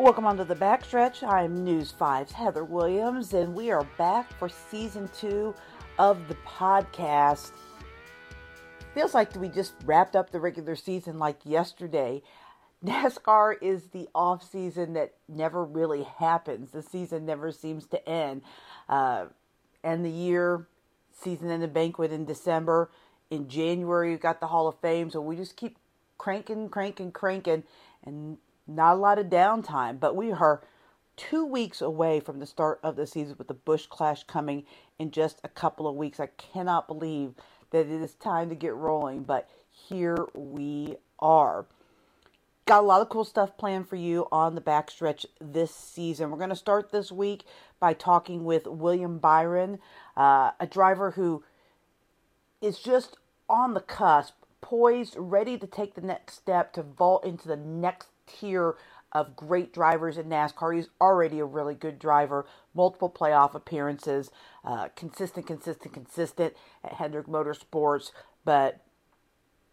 Welcome onto the backstretch. I'm News 5's Heather Williams, and we are back for season two of the podcast. Feels like we just wrapped up the regular season like yesterday. NASCAR is the off season that never really happens. The season never seems to end. Uh, end the year, season and the banquet in December. In January, you got the Hall of Fame. So we just keep cranking, cranking, cranking, and not a lot of downtime. But we are two weeks away from the start of the season with the Busch Clash coming in just a couple of weeks. I cannot believe that it is time to get rolling, but here we are. Got a lot of cool stuff planned for you on the backstretch this season. We're going to start this week by talking with William Byron, uh, a driver who is just on the cusp, poised, ready to take the next step to vault into the next tier of great drivers in NASCAR. He's already a really good driver, multiple playoff appearances, uh, consistent, consistent, consistent at Hendrick Motorsports, but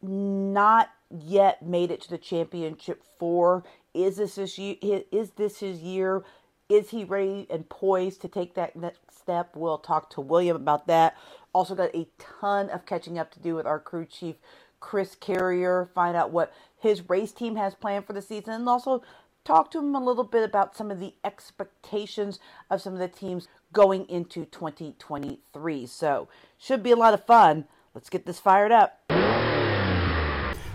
not yet made it to the championship four. Is this his? Is this his year? Is he ready and poised to take that next step? We'll talk to William about that. Also, got a ton of catching up to do with our crew chief, Chris Carrier. Find out what his race team has planned for the season, and also talk to him a little bit about some of the expectations of some of the teams going into 2023. So, should be a lot of fun. Let's get this fired up.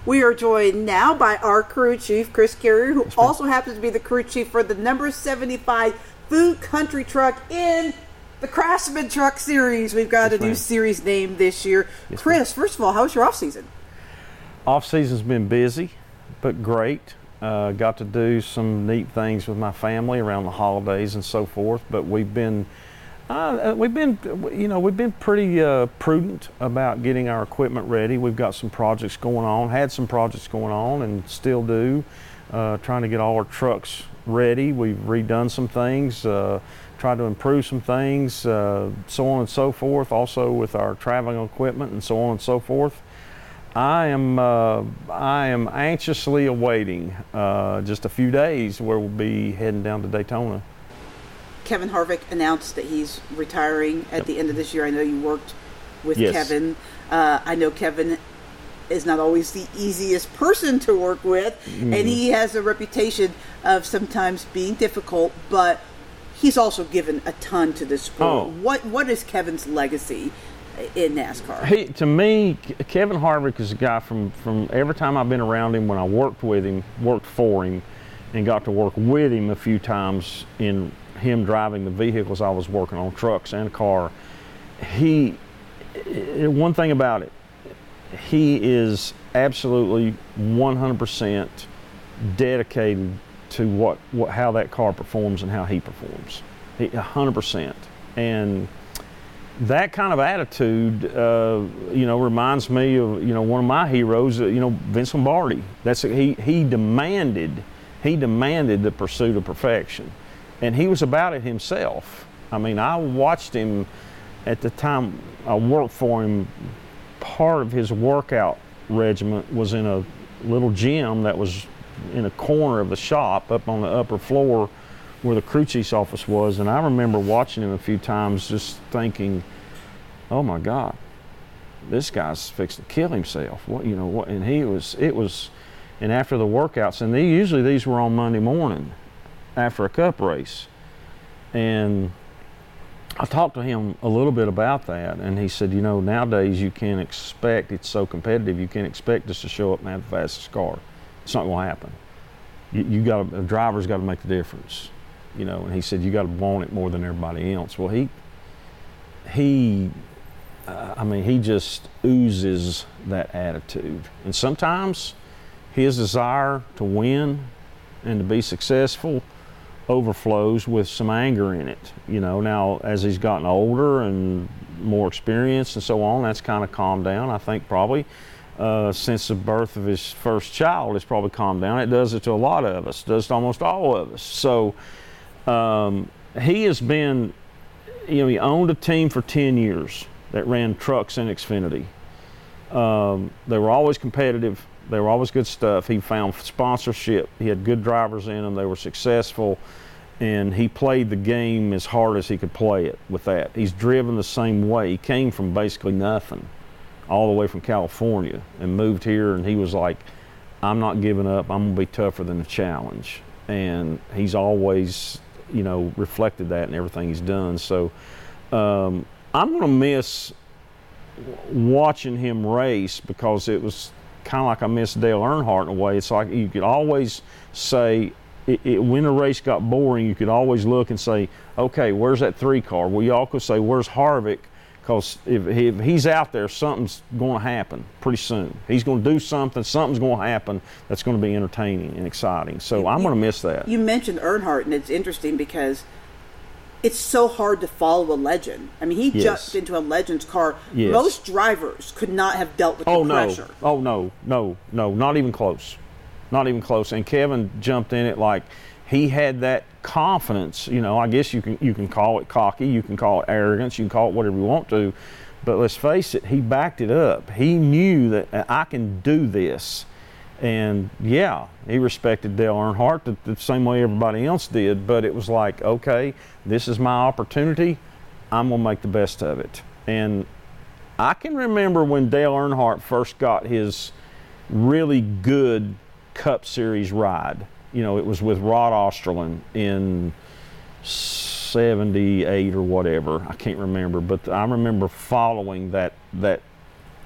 We are joined now by our crew chief, Chris Carrier, who also happens to be the crew chief for the number 75 Food Country truck in the Craftsman Truck Series. We've got Yes, a new ma'am. series name this year. Chris, first of all, how was your off season? Off season's been busy, but great. Uh, got to do some neat things with my family around the holidays and so forth. But we've been, uh, we've been, you know, we've been pretty uh, prudent about getting our equipment ready. We've got some projects going on, had some projects going on, and still do. Uh, trying to get all our trucks ready. We've redone some things, uh, tried to improve some things, uh, so on and so forth. Also with our traveling equipment and so on and so forth. I am uh, I am anxiously awaiting uh, just a few days where we'll be heading down to Daytona. Kevin Harvick announced that he's retiring at the end of this year. I know you worked with Yes. Kevin. Uh, I know Kevin is not always the easiest person to work with, Mm-hmm. and he has a reputation of sometimes being difficult, but he's also given a ton to this sport. Oh. What What is Kevin's legacy in NASCAR? He, to me, Kevin Harvick is a guy from, from every time I've been around him when I worked with him, worked for him, and got to work with him a few times in him driving the vehicles I was working on, trucks and car. He, eh, one thing about it, he is absolutely 100% dedicated to what, what how that car performs and how he performs. He, 100%. And that kind of attitude, uh, you know, reminds me of you know one of my heroes, uh, you know, Vince Lombardi. That's he he demanded he demanded the pursuit of perfection, and he was about it himself. I mean, I watched him at the time I worked for him. Part of his workout regiment was in a little gym that was in a corner of the shop up on the upper floor where the crew chief's office was, and I remember watching him a few times, just thinking, "Oh my God, this guy's fixing to kill himself." What you know? What? And he was. It was. And after the workouts, and they, usually these were on Monday morning, after a cup race, and I talked to him a little bit about that, and he said, "You know, nowadays you can't expect. It's so competitive. You can't expect us to show up and have the fastest car. It's not going to happen. You, you got a driver's got to make the difference." you know, and he said you got to want it more than everybody else. Well, he he, uh, I mean, he just oozes that attitude, and sometimes his desire to win and to be successful overflows with some anger in it. You know, now as he's gotten older and more experienced and so on, that's kind of calmed down. I think probably uh, since the birth of his first child, it's probably calmed down. It does it to a lot of us, it does to almost all of us. So um, he has been, you know, he owned a team for 10 years that ran trucks in Xfinity. Um, they were always competitive. They were always good stuff. He found sponsorship. He had good drivers in them. They were successful, and he played the game as hard as he could play it with that. He's driven the same way. He came from basically nothing, all the way from California, and moved here. And he was like, "I'm not giving up. I'm gonna be tougher than the challenge." And he's always, you know, reflected that in everything he's done. So um, I'm gonna miss watching him race because it was kind of like I missed Dale Earnhardt in a way. It's like you could always say, it, it, when the race got boring, you could always look and say, okay, where's that three car? Well, you all could say, where's Harvick? Because if, if, he's out there, something's going to happen pretty soon. He's going to do something, something's going to happen that's going to be entertaining and exciting. So you, I'm going to miss that. You mentioned Earnhardt, and it's interesting because – it's so hard to follow a legend. I mean, he yes. jumped into a legend's car. Yes. Most drivers could not have dealt with oh, the no. pressure. Oh no, no, no, not even close, not even close. And Kevin jumped in it like he had that confidence. You know, I guess you can you can call it cocky, you can call it arrogance, you can call it whatever you want to, but let's face it, he backed it up. He knew that I can do this. And yeah, he respected Dale Earnhardt the, the, same way everybody else did, but it was like, okay, this is my opportunity. I'm going to make the best of it. And I can remember when Dale Earnhardt first got his really good Cup Series ride. You know, it was with Rod Osterlund in 78 or whatever. I can't remember, but I remember following that, that,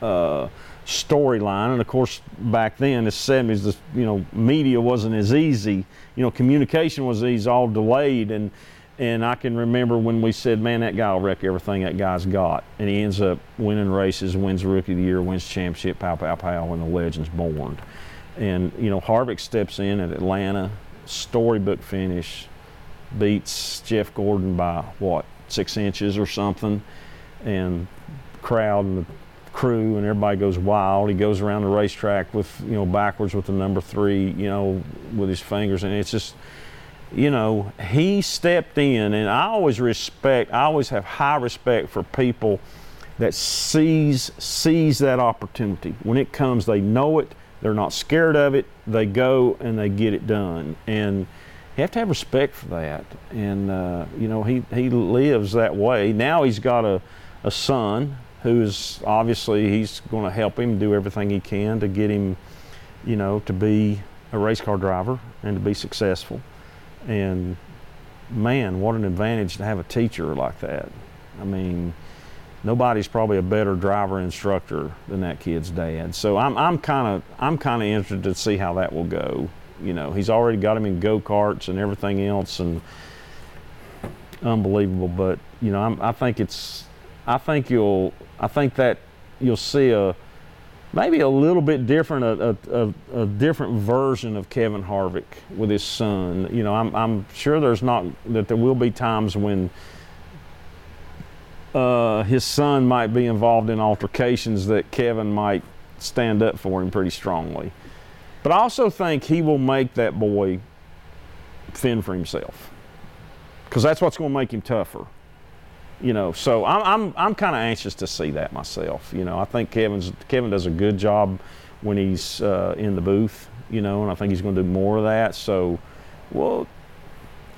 uh, storyline. And of course, back then, the 70s, the you know media wasn't as easy. You know, communication was easy, all delayed. And and I can remember when we said, "Man, that guy will wreck everything that guy's got," and he ends up winning races, wins Rookie of the Year, wins championship, pow pow pow, and the legend's born. And you know, Harvick steps in at Atlanta, storybook finish, beats Jeff Gordon by what six inches or something, and crowd and the crew and everybody goes wild. He goes around the racetrack with, you know, backwards with the number three, you know, with his fingers. And it's just, you know, he stepped in and I always respect, I always have high respect for people that sees sees that opportunity. When it comes, they know it, they're not scared of it, they go and they get it done. And you have to have respect for that. And, uh, you know, he, he lives that way. Now he's got a, a son who is obviously he's going to help him do everything he can to get him, you know, to be a race car driver and to be successful. And man, what an advantage to have a teacher like that. I mean, nobody's probably a better driver instructor than that kid's dad. So I'm I'm kind of I'm kind of interested to see how that will go. You know, he's already got him in go karts and everything else, and unbelievable. But you know, I'm, I think it's I think you'll I think that you'll see a maybe a little bit different a, a, a, different version of Kevin Harvick with his son. You know, I'm I'm sure there's not that there will be times when uh, his son might be involved in altercations that Kevin might stand up for him pretty strongly. But I also think he will make that boy fend for himself because that's what's going to make him tougher you know, so I'm I'm I'm kind of anxious to see that myself. You know, I think Kevin's Kevin does a good job when he's uh, in the booth. You know, and I think he's going to do more of that. So, well,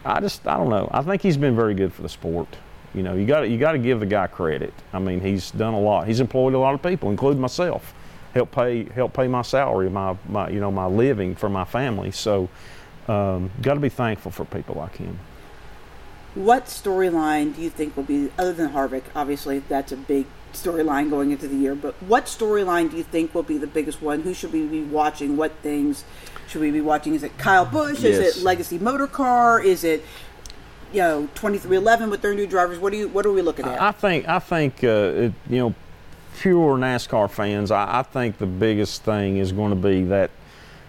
I just I don't know. I think he's been very good for the sport. You know, you got you got to give the guy credit. I mean, he's done a lot. He's employed a lot of people, including myself. Help pay help pay my salary, my my you know my living for my family. So, um, got to be thankful for people like him. What storyline do you think will be, other than Harvick, obviously that's a big storyline going into the year, but what storyline do you think will be the biggest one? Who should we be watching? What things should we be watching? Is it Kyle Busch? Yes. Is it Legacy Motor Car? Is it you know 2311 with their new drivers? What do you what are we looking at? I think I think uh, it, you know pure NASCAR fans. I, I think the biggest thing is going to be that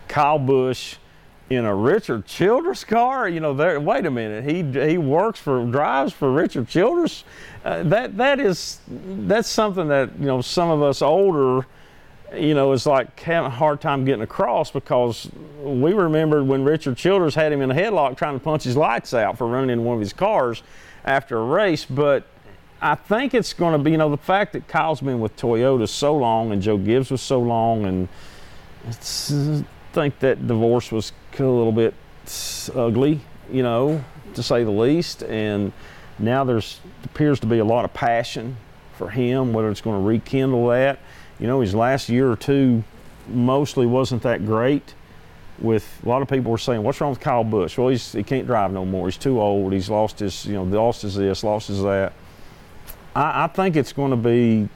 Kyle Busch in a Richard Childress car. You know, there. Wait a minute. He he works for drives for Richard Childress. Uh, that that is that's something that you know some of us older, you know, is like having a hard time getting across because we remembered when Richard Childress had him in a headlock trying to punch his lights out for running in one of his cars after a race, but. I think it's going to be, you know, the fact that Kyle's been with Toyota so long and Joe Gibbs was so long and I think that divorce was a little bit ugly, you know, to say the least. And now there's appears to be a lot of passion for him, whether it's going to rekindle that. You know, his last year or two mostly wasn't that great. With a lot of people were saying, "What's wrong with Kyle Busch?" Well, he's, he can't drive no more. He's too old. He's lost his, you know, lost his this, lost his that. I, I think it's going to be,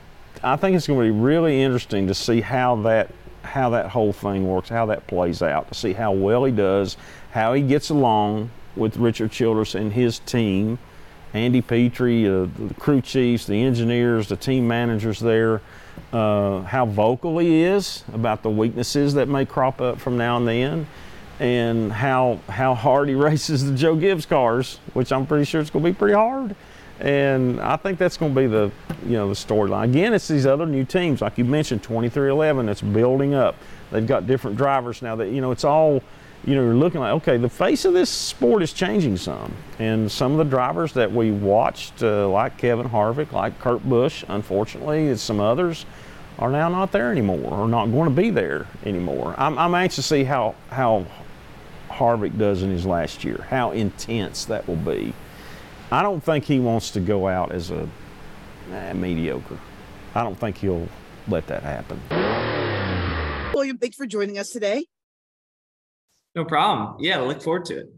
I think it's going to be really interesting to see how that how that whole thing works, how that plays out, to see how well he does, how he gets along with Richard Childress and his team, Andy Petree, uh, the crew chiefs, the engineers, the team managers there, uh, how vocal he is about the weaknesses that may crop up from now and then, and how how hard he races the Joe Gibbs cars, which I'm pretty sure it's going to be pretty hard. And I think that's going to be the you know the storyline. Again, it's these other new teams, like you mentioned, 2311. That's building up. They've got different drivers now. That you know, it's all you know, you're looking like, okay, the face of this sport is changing some. And some of the drivers that we watched, uh, like Kevin Harvick, like Kurt Busch, unfortunately, and some others, are now not there anymore or not going to be there anymore. I'm, I'm anxious to see how, how Harvick does in his last year, how intense that will be. I don't think he wants to go out as a eh, mediocre. I don't think he'll let that happen. William, thanks for joining us today. No problem. Yeah, I look forward to it.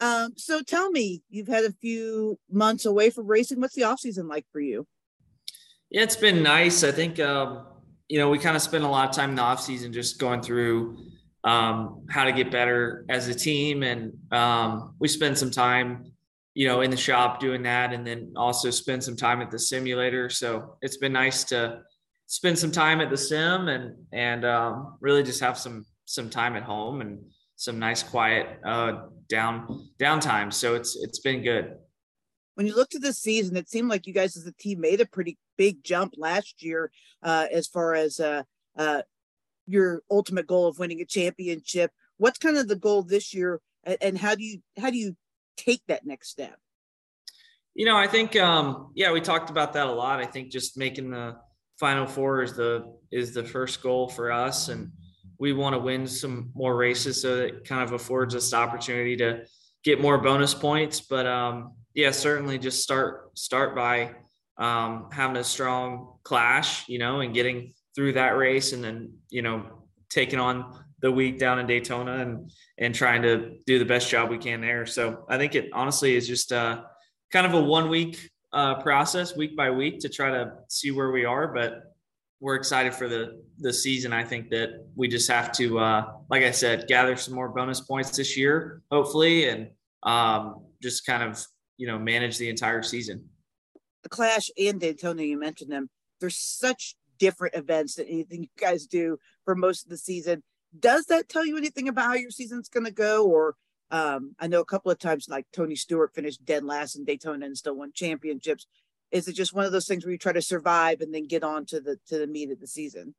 Um, so tell me, you've had a few months away from racing. What's the off season like for you? Yeah, it's been nice. I think um, you know we kind of spent a lot of time in the off season just going through um, how to get better as a team, and um, we spent some time, you know, in the shop doing that, and then also spend some time at the simulator. So it's been nice to spend some time at the sim and and um, really just have some some time at home and some nice quiet uh, down downtime. So it's it's been good. When you looked at this season, it seemed like you guys as a team made a pretty big jump last year uh, as far as uh, uh, your ultimate goal of winning a championship. What's kind of the goal this year, and how do you how do you take that next step? You know, I think um, yeah, we talked about that a lot. I think just making the final four is the is the first goal for us, and we want to win some more races so it kind of affords us the opportunity to get more bonus points but um, yeah certainly just start start by um, having a strong clash you know and getting through that race and then you know taking on the week down in daytona and and trying to do the best job we can there so i think it honestly is just uh, kind of a one week uh, process week by week to try to see where we are but we're excited for the the season. I think that we just have to, uh, like I said, gather some more bonus points this year, hopefully, and um, just kind of you know manage the entire season. The Clash and Daytona, you mentioned them. They're such different events than anything you guys do for most of the season. Does that tell you anything about how your season's going to go? Or um, I know a couple of times, like Tony Stewart finished dead last in Daytona and still won championships. Is it just one of those things where you try to survive and then get on to the to the meat of the season?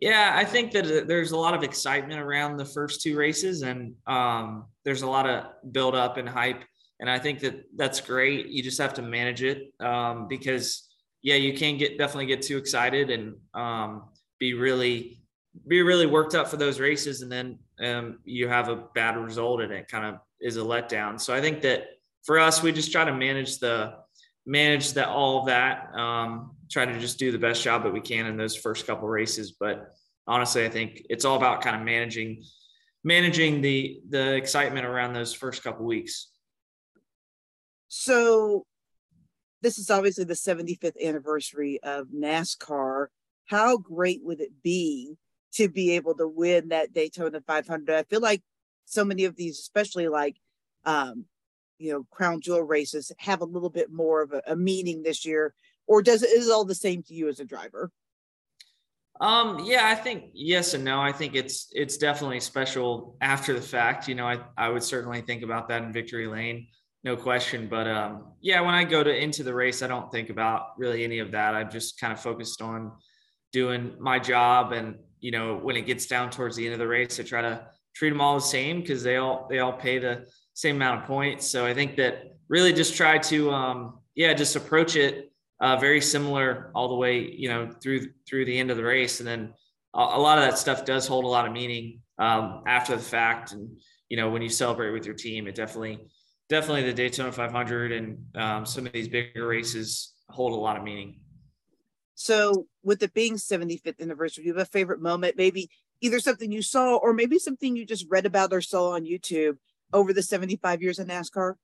Yeah, I think that uh, there's a lot of excitement around the first two races, and um, there's a lot of build up and hype, and I think that that's great. You just have to manage it um, because yeah, you can get definitely get too excited and um, be really be really worked up for those races, and then um, you have a bad result, and it kind of is a letdown. So I think that for us, we just try to manage the manage that all of that. Um, try to just do the best job that we can in those first couple races. But honestly, I think it's all about kind of managing managing the the excitement around those first couple weeks. So this is obviously the 75th anniversary of NASCAR. How great would it be to be able to win that Daytona 500? I feel like so many of these, especially like um, you know crown jewel races have a little bit more of a, a meaning this year or does it is it all the same to you as a driver? Um yeah i think yes and no. I think it's it's definitely special after the fact. You know i i would certainly think about that in victory lane no question. But um yeah when i go to into the race i don't think about really any of that. I'm just kind of focused on doing my job and you know when it gets down towards the end of the race i try to treat them all the same because they all they all pay the same amount of points. So I think that really just try to, um, yeah, just approach it uh, very similar all the way, you know, through through the end of the race, and then a, a lot of that stuff does hold a lot of meaning um, after the fact. And, you know, when you celebrate with your team, it definitely, definitely the Daytona 500 and um, some of these bigger races hold a lot of meaning. So, with it being 75th anniversary, do you have a favorite moment? Maybe either something you saw or maybe something you just read about or saw on YouTube over the 75 years of NASCAR?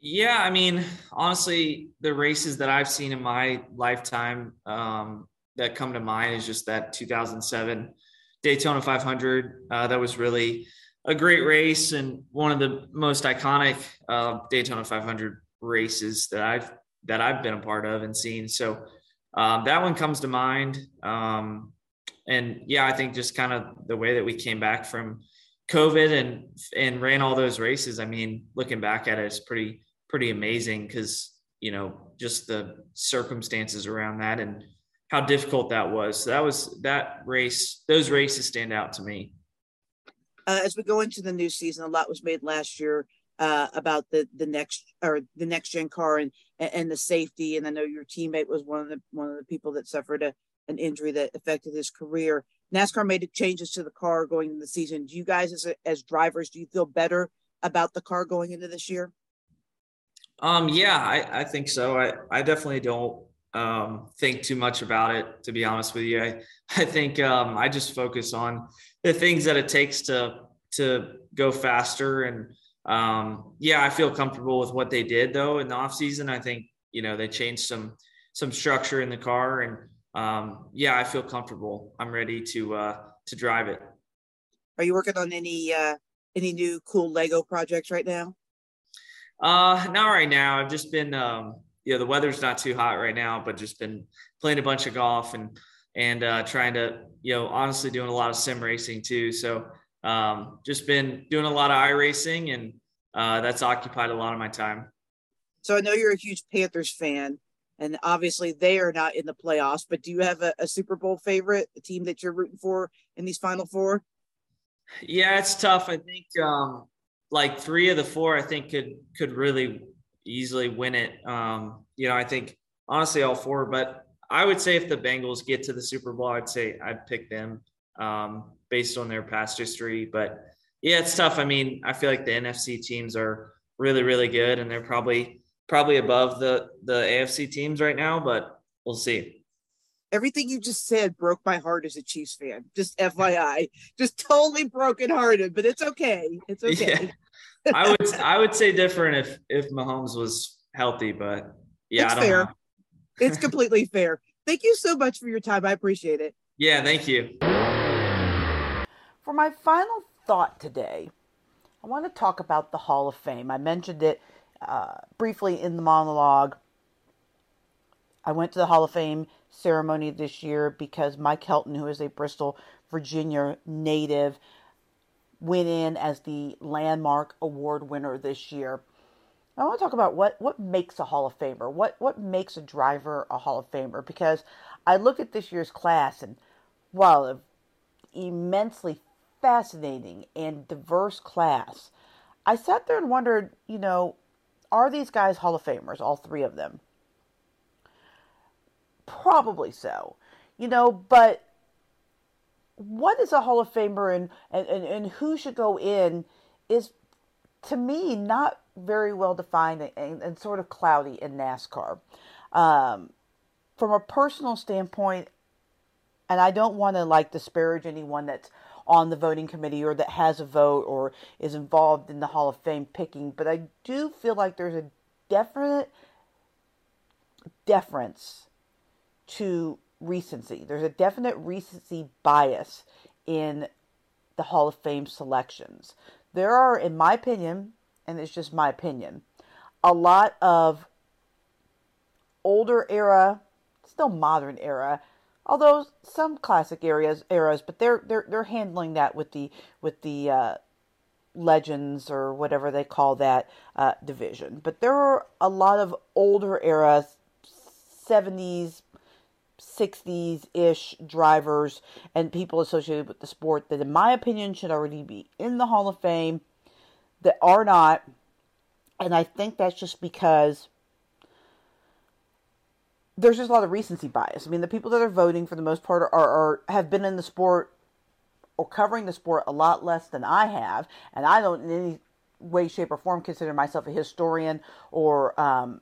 Yeah, I mean, honestly, the races that I've seen in my lifetime um, that come to mind is just that 2007 Daytona 500. Uh, that was really a great race and one of the most iconic uh, Daytona 500 races that I've that I've been a part of and seen. So um, that one comes to mind. Um, and yeah, I think just kind of the way that we came back from COVID and and ran all those races. I mean, looking back at it, it's pretty pretty amazing because you know just the circumstances around that and how difficult that was. So that was that race. Those races stand out to me. Uh, as we go into the new season, a lot was made last year uh, about the the next or the next gen car and and the safety. And I know your teammate was one of the one of the people that suffered a, an injury that affected his career. NASCAR made changes to the car going into the season. Do you guys, as as drivers, do you feel better about the car going into this year? Um, yeah, I, I think so. I, I definitely don't um, think too much about it, to be honest with you. I, I think um, I just focus on the things that it takes to to go faster. And um, yeah, I feel comfortable with what they did though in the off season. I think you know they changed some some structure in the car, and um, yeah, I feel comfortable. I'm ready to uh, to drive it. Are you working on any uh, any new cool Lego projects right now? Uh, not right now. I've just been, um, you know, the weather's not too hot right now, but just been playing a bunch of golf and and uh, trying to, you know, honestly doing a lot of sim racing too. So um, just been doing a lot of iRacing, and uh, that's occupied a lot of my time. So I know you're a huge Panthers fan, and obviously they are not in the playoffs. But do you have a, a Super Bowl favorite, a team that you're rooting for in these Final Four? Yeah, it's tough. I think um, like three of the four, I think could could really easily win it. Um, you know, I think honestly all four, but I would say if the Bengals get to the Super Bowl, I'd say I'd pick them um, based on their past history. But yeah, it's tough. I mean, I feel like the NFC teams are really, really good, and they're probably probably above the the AFC teams right now. But we'll see everything you just said broke my heart as a Chiefs fan. Just FYI, just totally broken hearted, but it's okay. It's okay. Yeah. I would I would say different if if Mahomes was healthy, but yeah, it's fair. It's completely fair. Thank you so much for your time. I appreciate it. Yeah, thank you. For my final thought today, I want to talk about the Hall of Fame. I mentioned it uh, briefly in the monologue. I went to the Hall of Fame ceremony this year because Mike Helton, who is a Bristol, Virginia native, went in as the landmark award winner this year. I want to talk about what, what makes a Hall of Famer, what what makes a driver a Hall of Famer, because I look at this year's class and while immensely fascinating and diverse class, I sat there and wondered, you know, are these guys Hall of Famers, all three of them? Probably so. You know, but what is a Hall of Famer and, and, and, who should go in is, to me, not very well defined and, and sort of cloudy in NASCAR. Um, from a personal standpoint, and I don't want to like disparage anyone that's on the voting committee or that has a vote or is involved in the Hall of Fame picking, but I do feel like there's a definite deference to recency. There's a definite recency bias in the Hall of Fame selections. There are, in my opinion, and it's just my opinion, a lot of older era, still modern era, although some classic areas eras, but they're they're they're handling that with the with the uh, legends or whatever they call that uh, division. But there are a lot of older era, 70s, 60s ish drivers and people associated with the sport that, in my opinion, should already be in the Hall of Fame that are not. And I think that's just because there's just a lot of recency bias. I mean, the people that are voting for the most part are, are have been in the sport or covering the sport a lot less than I have, and I don't in any way, shape, or form consider myself a historian or um,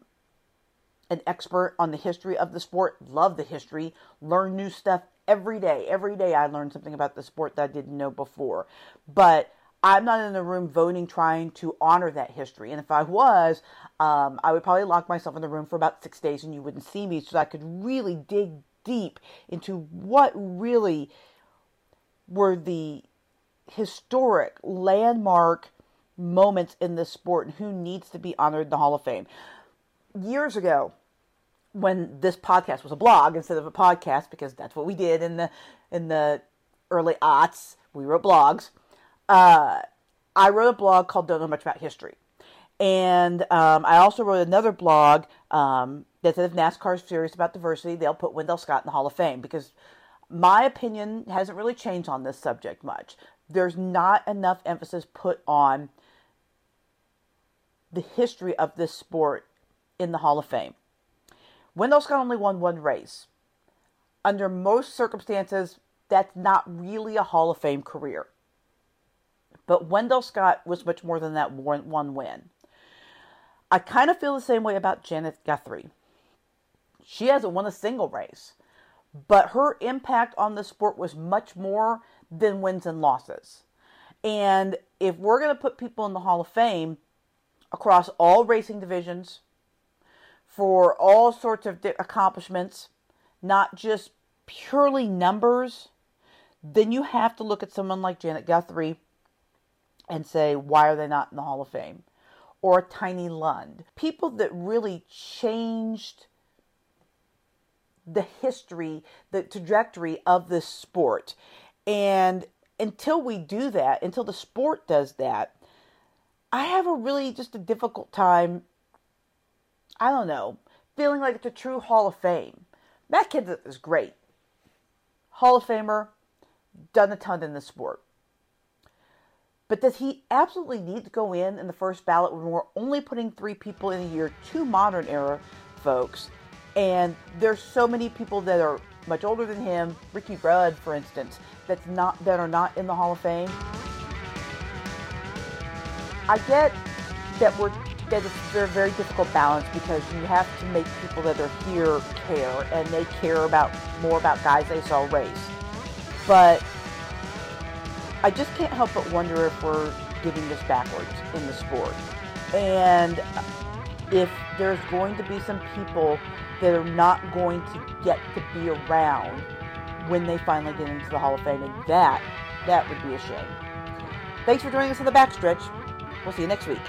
an expert on the history of the sport. Love the history, learn new stuff every day. Every day I learn something about the sport that I didn't know before. But I'm not in the room voting trying to honor that history. And if I was, um, I would probably lock myself in the room for about six days and you wouldn't see me so I could really dig deep into what really were the historic landmark moments in this sport and who needs to be honored in the Hall of Fame. Years ago, when this podcast was a blog instead of a podcast, because that's what we did in the in the early aughts, we wrote blogs. Uh, I wrote a blog called "Don't Know Much About History," and um, I also wrote another blog um, that said if NASCAR is serious about diversity, they'll put Wendell Scott in the Hall of Fame because my opinion hasn't really changed on this subject much. There's not enough emphasis put on the history of this sport in the Hall of Fame. Wendell Scott only won one race. Under most circumstances, that's not really a Hall of Fame career. But Wendell Scott was much more than that one, one win. I kind of feel the same way about Janet Guthrie. She hasn't won a single race, but her impact on the sport was much more than wins and losses. And if we're going to put people in the Hall of Fame across all racing divisions for all sorts of accomplishments, not just purely numbers, then you have to look at someone like Janet Guthrie and say, why are they not in the Hall of Fame? Or Tiny Lund. People that really changed the history, the trajectory of this sport. And until we do that, until the sport does that, I have a really just a difficult time, I don't know, feeling like it's a true Hall of Fame. Matt Kenseth is great. Hall of Famer, done a ton in the sport. But does he absolutely need to go in in the first ballot when we're only putting three people in a year, two modern era folks? And there's so many people that are much older than him, Ricky Rudd, for instance, that's not that are not in the Hall of Fame. I get that we're that it's a very difficult balance because you have to make people that are here care and they care about more about guys they saw race. But I just can't help but wonder if we're getting this backwards in the sport. And if there's going to be some people that are not going to get to be around when they finally get into the Hall of Fame, and that, that would be a shame. Thanks for joining us on the backstretch. We'll see you next week.